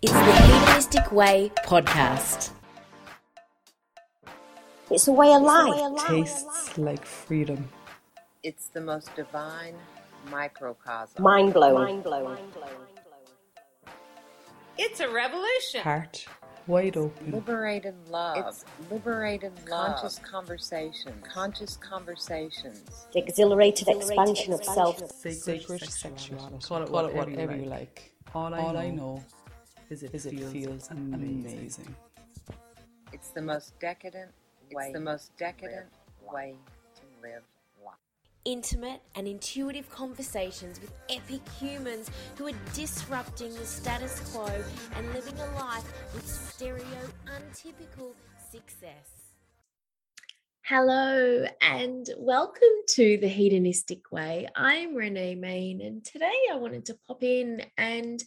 It's the Hedonistic Way podcast. It's a way of life. Tastes like freedom. It's the most divine microcosm. Mind blowing. Mind blowing. It's a revolution. Heart wide open. Liberated love. It's liberated love. Conscious conversation. Conscious conversations. The exhilarated expansion of self. Sacred sexuality. Call it whatever, you like. All I, All know, I know is it, is it feels, feels amazing. amazing. It's the most decadent way. It's the most decadent way to live life. Intimate and intuitive conversations with epic humans who are disrupting the status quo and living a life with stereo untypical success. Hello and welcome to the Hedonistic Way. I'm Renee Main, and today I wanted to pop in and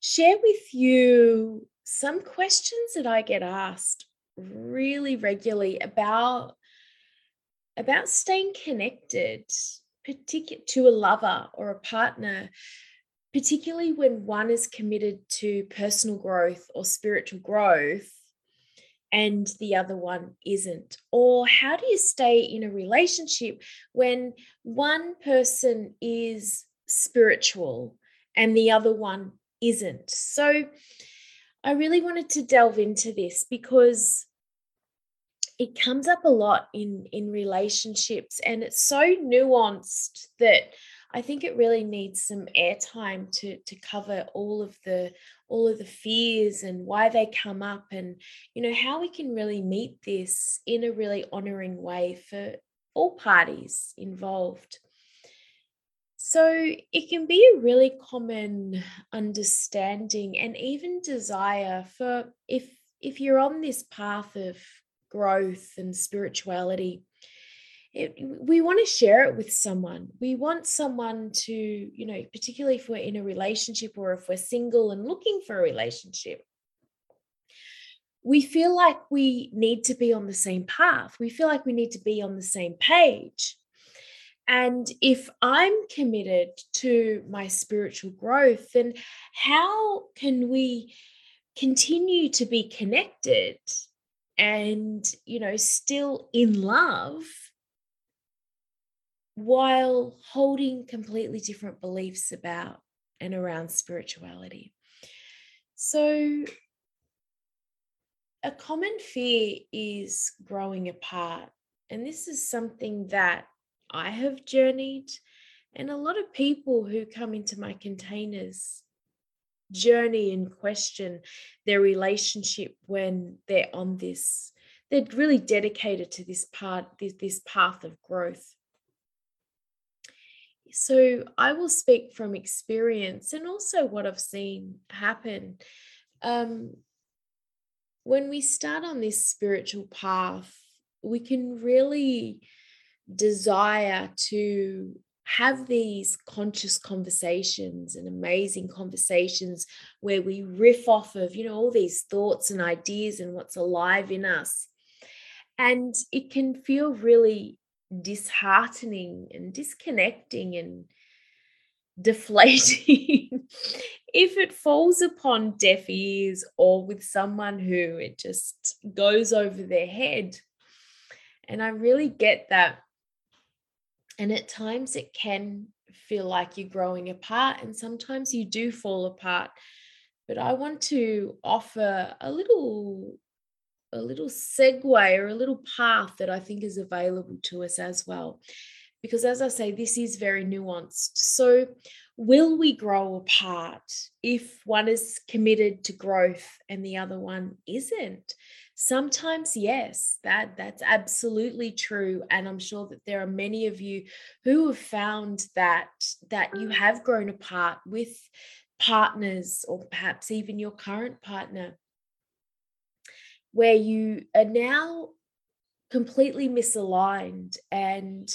share with you some questions that I get asked really regularly about about staying connected particular to a lover or a partner particularly when one is committed to personal growth or spiritual growth and the other one isn't? Or how do you stay in a relationship when one person is spiritual and the other one isn't. So I really wanted to delve into this because it comes up a lot in in relationships and it's so nuanced that I think it really needs some airtime to to cover all of the all of the fears and why they come up and you know how we can really meet this in a really honoring way for all parties involved. So it can be a really common understanding and even desire for if if you're on this path of growth and spirituality, it, we want to share it with someone. We want someone to, you know, particularly if we're in a relationship or if we're single and looking for a relationship, we feel like we need to be on the same path. We feel like we need to be on the same page. And if I'm committed to my spiritual growth, then how can we continue to be connected and, you know, still in love while holding completely different beliefs about and around spirituality? So, a common fear is growing apart. And this is something that I have journeyed, and a lot of people who come into my containers journey and question their relationship when they're on this they're really dedicated to this part this, this path of growth. So i will speak from experience and also what i've seen happen. Um, when we start on this spiritual path we can really desire to have these conscious conversations and amazing conversations where we riff off of you know all these thoughts and ideas and what's alive in us. And it can feel really disheartening and disconnecting and deflating if it falls upon deaf ears or with someone who it just goes over their head. And i really get that and at times it can feel like you're growing apart, and sometimes you do fall apart. But I want to offer a little a little segue or a little path that I think is available to us as well. Because as I say, this is very nuanced. So, will we grow apart if one is committed to growth and the other one isn't? Sometimes yes that that's absolutely true and i'm sure that there are many of you who have found that that you have grown apart with partners or perhaps even your current partner where you are now completely misaligned and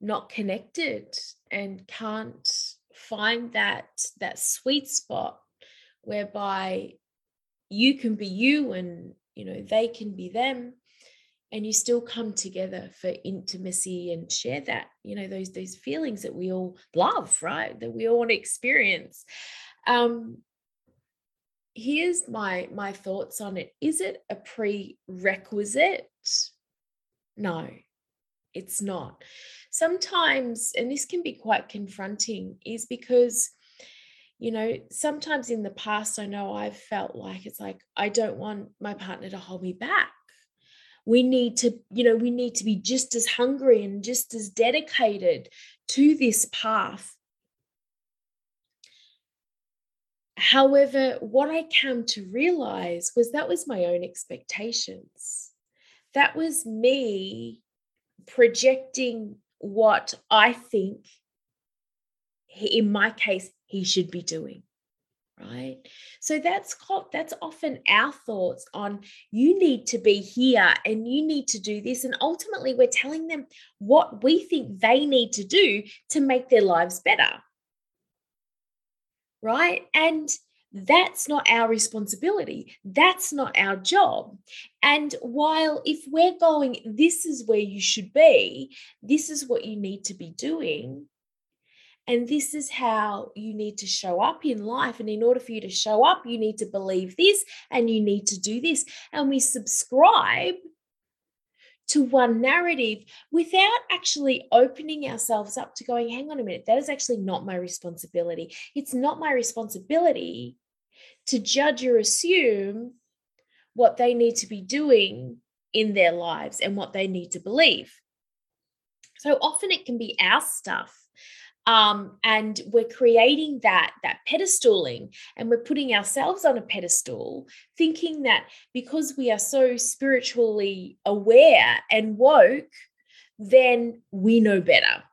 not connected and can't find that that sweet spot whereby you can be you and you know they can be them and you still come together for intimacy and share that you know those those feelings that we all love right? That we all want to experience. Um here's my my thoughts on it. Is it a prerequisite? No it's not. Sometimes and this can be quite confronting is because you know sometimes in the past i know i've felt like it's like i don't want my partner to hold me back. We need to you know we need to be just as hungry and just as dedicated to this path. However what i came to realize was that was my own expectations. That was me projecting what i think in my case he should be doing right so that's that's often our thoughts on you need to be here and you need to do this and ultimately we're telling them what we think they need to do to make their lives better right and that's not our responsibility. That's not our job. And while if we're going, this is where you should be, this is what you need to be doing, and this is how you need to show up in life. And in order for you to show up, you need to believe this and you need to do this. And we subscribe to one narrative without actually opening ourselves up to going, hang on a minute, that is actually not my responsibility. It's not my responsibility to judge or assume what they need to be doing in their lives and what they need to believe. So often it can be our stuff um, and we're creating that that pedestaling and we're putting ourselves on a pedestal thinking that because we are so spiritually aware and woke then we know better.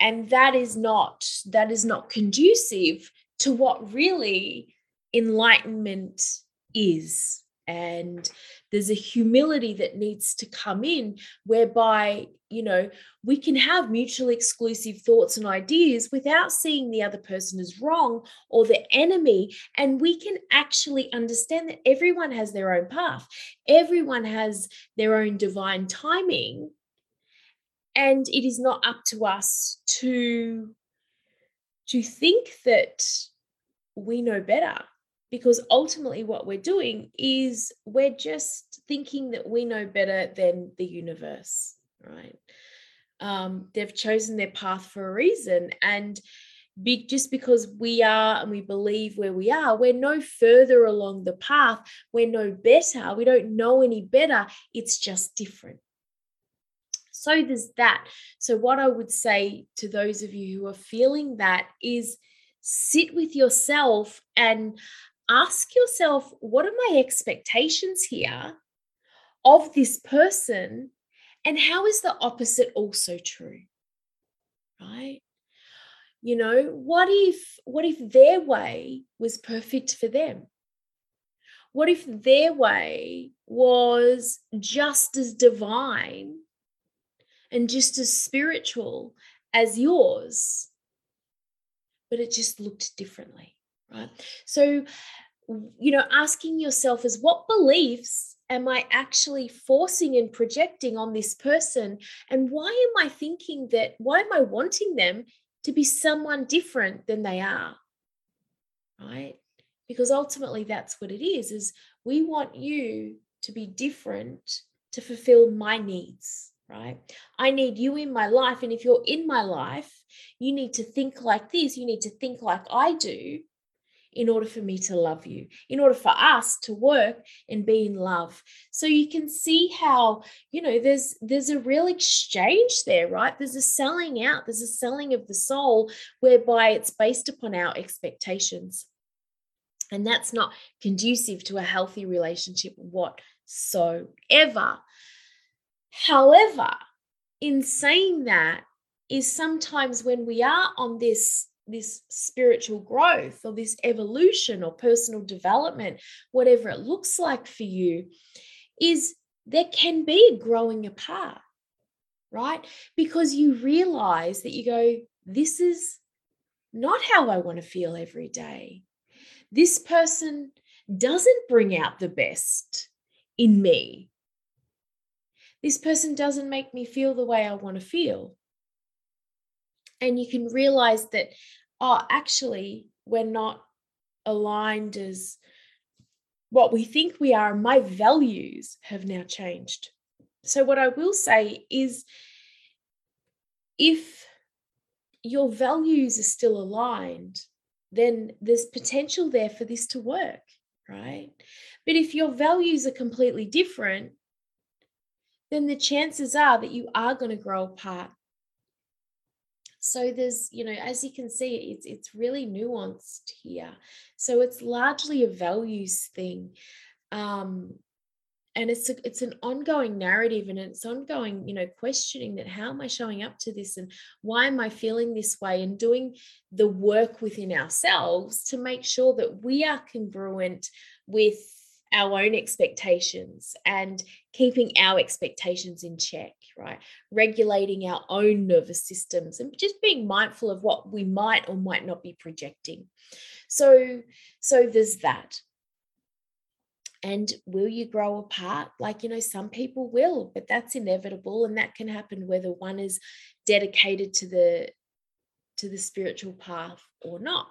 And that is not that is not conducive to what really enlightenment is. And there's a humility that needs to come in whereby you know we can have mutually exclusive thoughts and ideas without seeing the other person as wrong or the enemy and we can actually understand that everyone has their own path. Everyone has their own divine timing and it is not up to us to to think that we know better because ultimately what we're doing is we're just thinking that we know better than the universe right um, they've chosen their path for a reason. And be, just because we are and we believe where we are we're no further along the path. We're no better. We don't know any better. It's just different. So there's that. So what i would say to those of you who are feeling that is sit with yourself and ask yourself what are my expectations here of this person and how is the opposite also true? Right? You know what if what if their way was perfect for them? What if their way was just as divine and just as spiritual as yours but it just looked differently right? So, you know, asking yourself is what beliefs am I actually forcing and projecting on this person? And why am I thinking that, why am I wanting them to be someone different than they are? Right? Because ultimately that's what it is, is we want you to be different to fulfill my needs right? I need you in my life. And if you're in my life, you need to think like this. You need to think like I do in order for me to love you, in order for us to work and be in love. So you can see how, you know, there's there's a real exchange there, right? There's a selling out, there's a selling of the soul whereby it's based upon our expectations. And that's not conducive to a healthy relationship whatsoever. However, in saying that, is sometimes when we are on this this spiritual growth or this evolution or personal development, whatever it looks like for you, is there can be growing apart, right? Because you realize that you go, this is not how I want to feel every day. This person doesn't bring out the best in me. This person doesn't make me feel the way I want to feel and you can realize that oh actually we're not aligned as what we think we are, my values have now changed. So, what I will say is if your values are still aligned, then there's potential there for this to work, right? But if your values are completely different, then the chances are that you are going to grow apart. So there's, you know, as you can see, it's it's really nuanced here. So it's largely a values thing. Um, and it's a, it's an ongoing narrative and it's ongoing you know questioning that how am i showing up to this and why am i feeling this way and doing the work within ourselves to make sure that we are congruent with our own expectations and keeping our expectations in check right? Regulating our own nervous systems and just being mindful of what we might or might not be projecting. So so there's that. And will you grow apart? Like you know some people will but that's inevitable and that can happen whether one is dedicated to the to the spiritual path or not.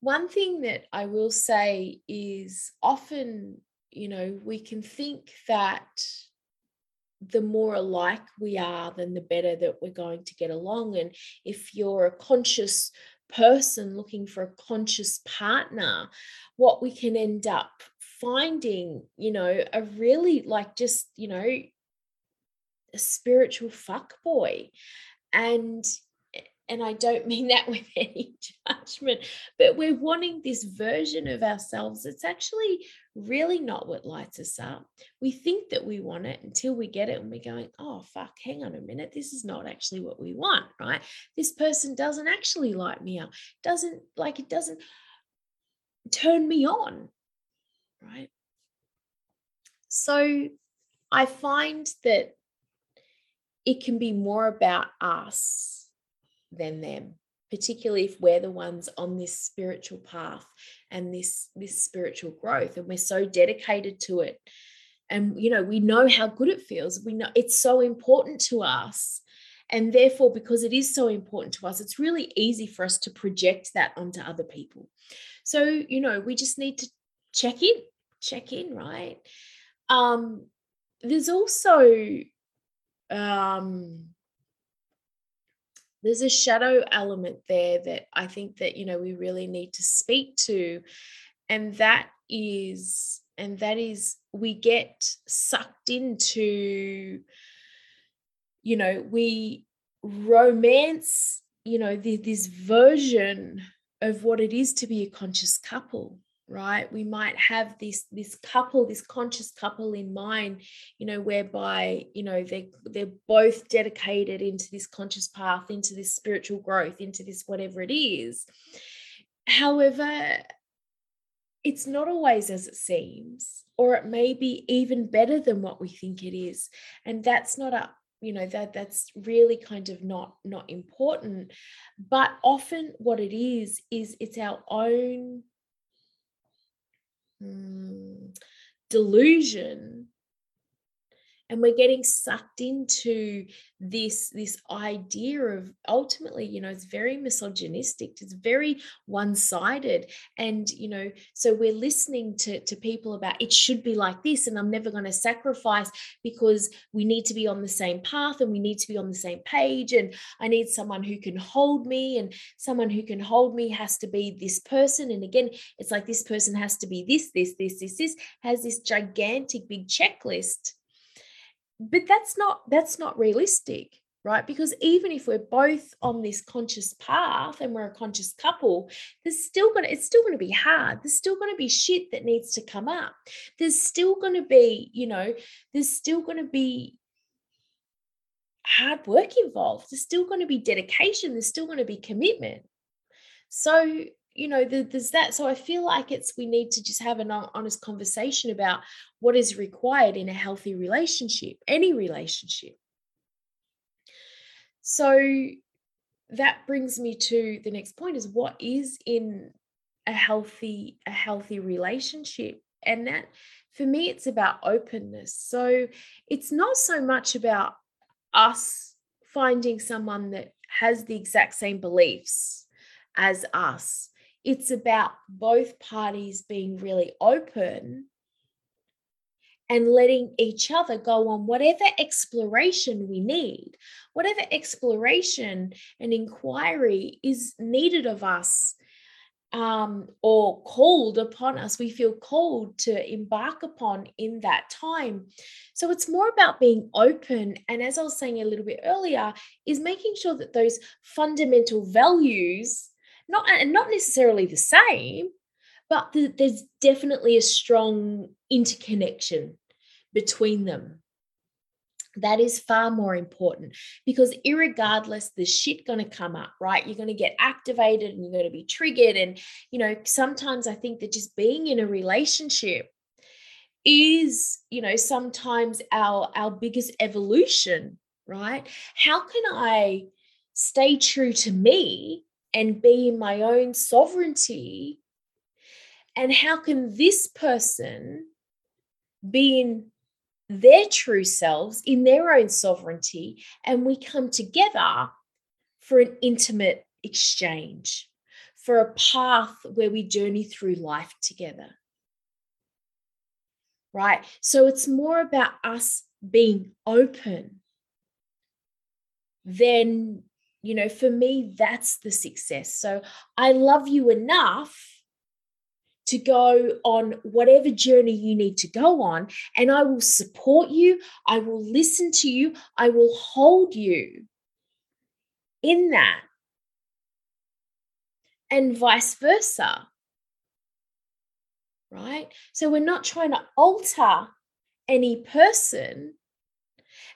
One thing that i will say is often you know we can think that the more alike we are then the better that we're going to get along and if you're a conscious person looking for a conscious partner, what we can end up finding, you know, a really like just, you know, a spiritual fuck boy. And and I don't mean that with any judgment, but we're wanting this version of ourselves It's actually really not what lights us up. We think that we want it until we get it and we're going, oh, fuck, hang on a minute. This is not actually what we want, right? This person doesn't actually light me up, doesn't like it doesn't turn me on, right? So I find that it can be more about us than them particularly if we're the ones on this spiritual path and this this spiritual growth and we're so dedicated to it. And you know we know how good it feels. We know it's so important to us. And therefore because it is so important to us it's really easy for us to project that onto other people. So you know we just need to check in check in right? Um there's also um there's a shadow element there that I think that you know we really need to speak to and that is and that is we get sucked into you know we romance you know the, this version of what it is to be a conscious couple right? We might have this this couple this conscious couple in mind you know whereby you know they they're both dedicated into this conscious path into this spiritual growth into this whatever it is. However it's not always as it seems or it may be even better than what we think it is. And that's not a you know that that's really kind of not not important. But often what it is is it's our own mm, delusion and we're getting sucked into this this idea of ultimately you know it's very misogynistic it's very one-sided. And you know so we're listening to to people about it should be like this and i'm never going to sacrifice because we need to be on the same path and we need to be on the same page and i need someone who can hold me and someone who can hold me has to be this person. And again it's like this person has to be this this this this this has this gigantic big checklist but that's not that's not realistic right? Because even if we're both on this conscious path and we're a conscious couple there's still going to it's still going to be hard. There's still going to be shit that needs to come up. There's still going to be you know there's still going to be hard work involved. There's still going to be dedication. There's still going to be commitment. So you know there's that so i feel like it's we need to just have an honest conversation about what is required in a healthy relationship any relationship. So that brings me to the next point is what is in a healthy a healthy relationship? And that for me it's about openness. So it's not so much about us finding someone that has the exact same beliefs as us it's about both parties being really open and letting each other go on whatever exploration we need, whatever exploration and inquiry is needed of us um, or called upon us, we feel called to embark upon in that time. So it's more about being open. And as I was saying a little bit earlier, is making sure that those fundamental values, not and not necessarily the same, but the, there's definitely a strong interconnection between them. That is far more important because irregardless the shit going to come up right? You're going to get activated and you're going to be triggered. And you know sometimes i think that just being in a relationship is you know sometimes our our biggest evolution right? How can i stay true to me and be in my own sovereignty and how can this person be in their true selves in their own sovereignty, and we come together for an intimate exchange, for a path where we journey through life together. Right? So it's more about us being open then you know for me that's the success so i love you enough to go on whatever journey you need to go on. And I will support you. I will listen to you. I will hold you in that. And vice versa. Right? So we're not trying to alter any person.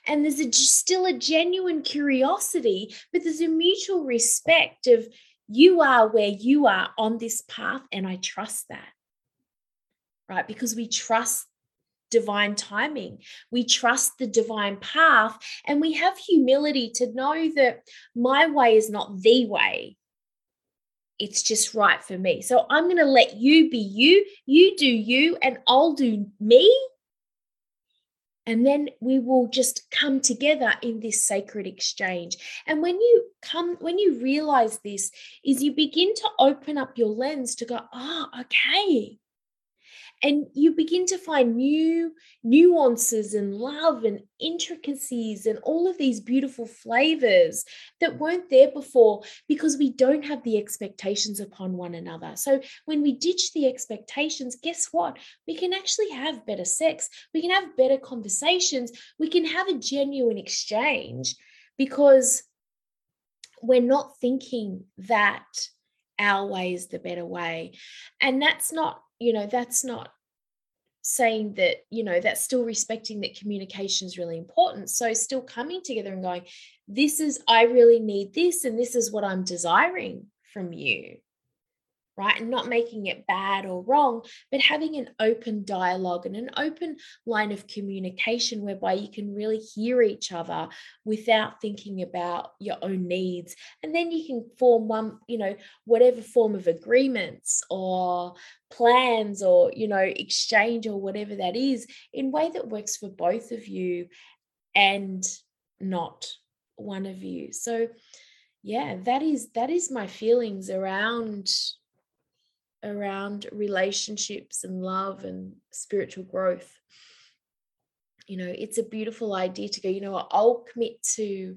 And there's a, still a genuine curiosity, but there's a mutual respect of you are where you are on this path, and I trust that. Right? Because we trust divine timing. We trust the divine path, and we have humility to know that my way is not the way. It's just right for me. So I'm going to let you be you, you do you, and I'll do me and then we will just come together in this sacred exchange. And when you come when you realize this is you begin to open up your lens to go ah oh, okay and you begin to find new nuances and love and intricacies and all of these beautiful flavors that weren't there before because we don't have the expectations upon one another. So when we ditch the expectations, guess what? We can actually have better sex, we can have better conversations, we can have a genuine exchange because we're not thinking that our way is the better way. And that's not you know that's not saying that you know that's still respecting that communication is really important. So still coming together and going this is i really need this and this is what i'm desiring from you right? And not making it bad or wrong, but having an open dialogue and an open line of communication whereby you can really hear each other without thinking about your own needs. And then you can form one, you know, whatever form of agreements or plans or, you know, exchange or whatever that is in way that works for both of you and not one of you. So, yeah that is that is my feelings around around relationships and love and spiritual growth. You know it's a beautiful idea to go you know what? I'll commit to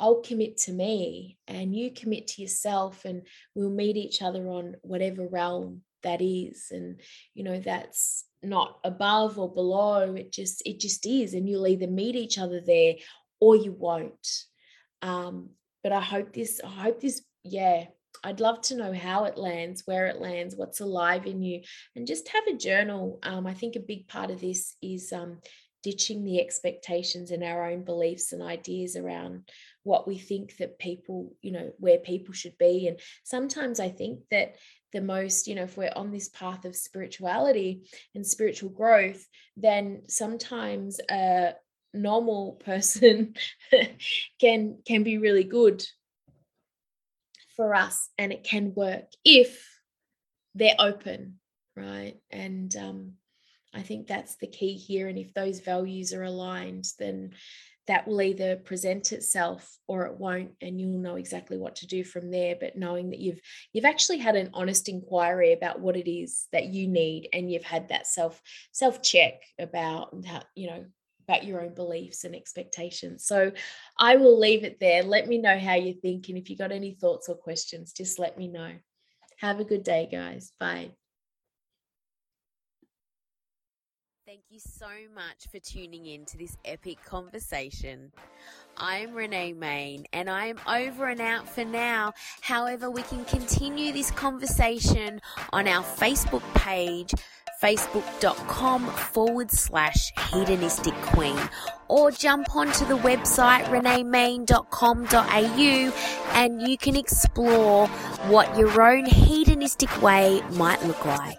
i'll commit to me and you commit to yourself and we'll meet each other on whatever realm that is. And you know that's not above or below. It just it just is and you'll either meet each other there or you won't. Um but i hope this i hope this yeah I'd love to know how it lands, where it lands, what's alive in you, and just have a journal. Um, I think a big part of this is um, ditching the expectations and our own beliefs and ideas around what we think that people, you know, where people should be. And sometimes I think that the most, you know, if we're on this path of spirituality and spiritual growth, then sometimes a normal person can can be really good for us and it can work if they're open right and um, I think that's the key here. And if those values are aligned, then that will either present itself or it won't and you'll know exactly what to do from there but knowing that you've you've actually had an honest inquiry about what it is that you need and you've had that self self check about how you know about your own beliefs and expectations. So i will leave it there. Let me know how you think and if you got any thoughts or questions just let me know. Have a good day guys. Bye Thank you so much for tuning in to this epic conversation. I'm Renee Main and I am over and out for now. However, we can continue this conversation on our Facebook page, facebook.com forward slash hedonistic queen, or jump onto the website reneemain.com.au and you can explore what your own hedonistic way might look like.